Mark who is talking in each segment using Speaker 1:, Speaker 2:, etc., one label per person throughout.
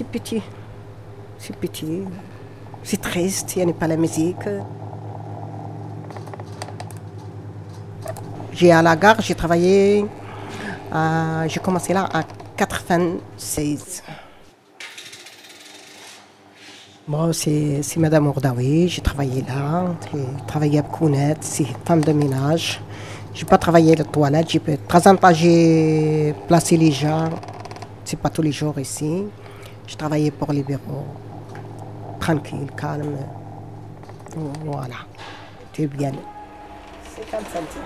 Speaker 1: c'est petit. C'est petit. C'est triste, il n'y a pas la musique. J'ai à la gare, j'ai travaillé, euh, j'ai commencé là en 96. Bon, c'est Madame Ourdaoui, j'ai travaillé là, j'ai travaillé à Kounet, c'est femme de ménage. J'ai pas travaillé à la toilette, j'ai j'ai placé les gens, c'est pas tous les jours ici. J'ai travaillé pour les bureaux, tranquille, calme. Voilà, c'est bien. 50 centimes.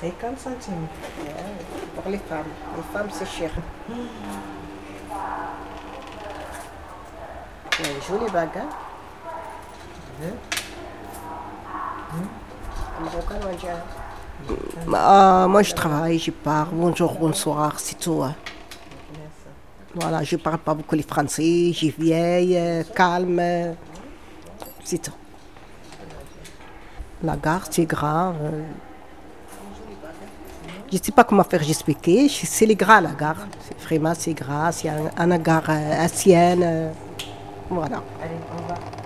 Speaker 2: 50 centimes.
Speaker 1: Pour les femmes. Les femmes, c'est cher. Ouais, Jolie bague, hein? Marocain, on dirait. Ah, moi, je travaille, je pars. Bonjour, bonsoir, c'est tout. hein. Voilà, je parle pas beaucoup les français, je vieille, euh, calme. C'est tout. La gare, c'est grave. euh. Je ne sais pas comment faire expliquer. C'est les gras, la gare. Vraiment, c'est gras. C'est un, un gare euh, ancienne. euh, Voilà.
Speaker 2: Allez.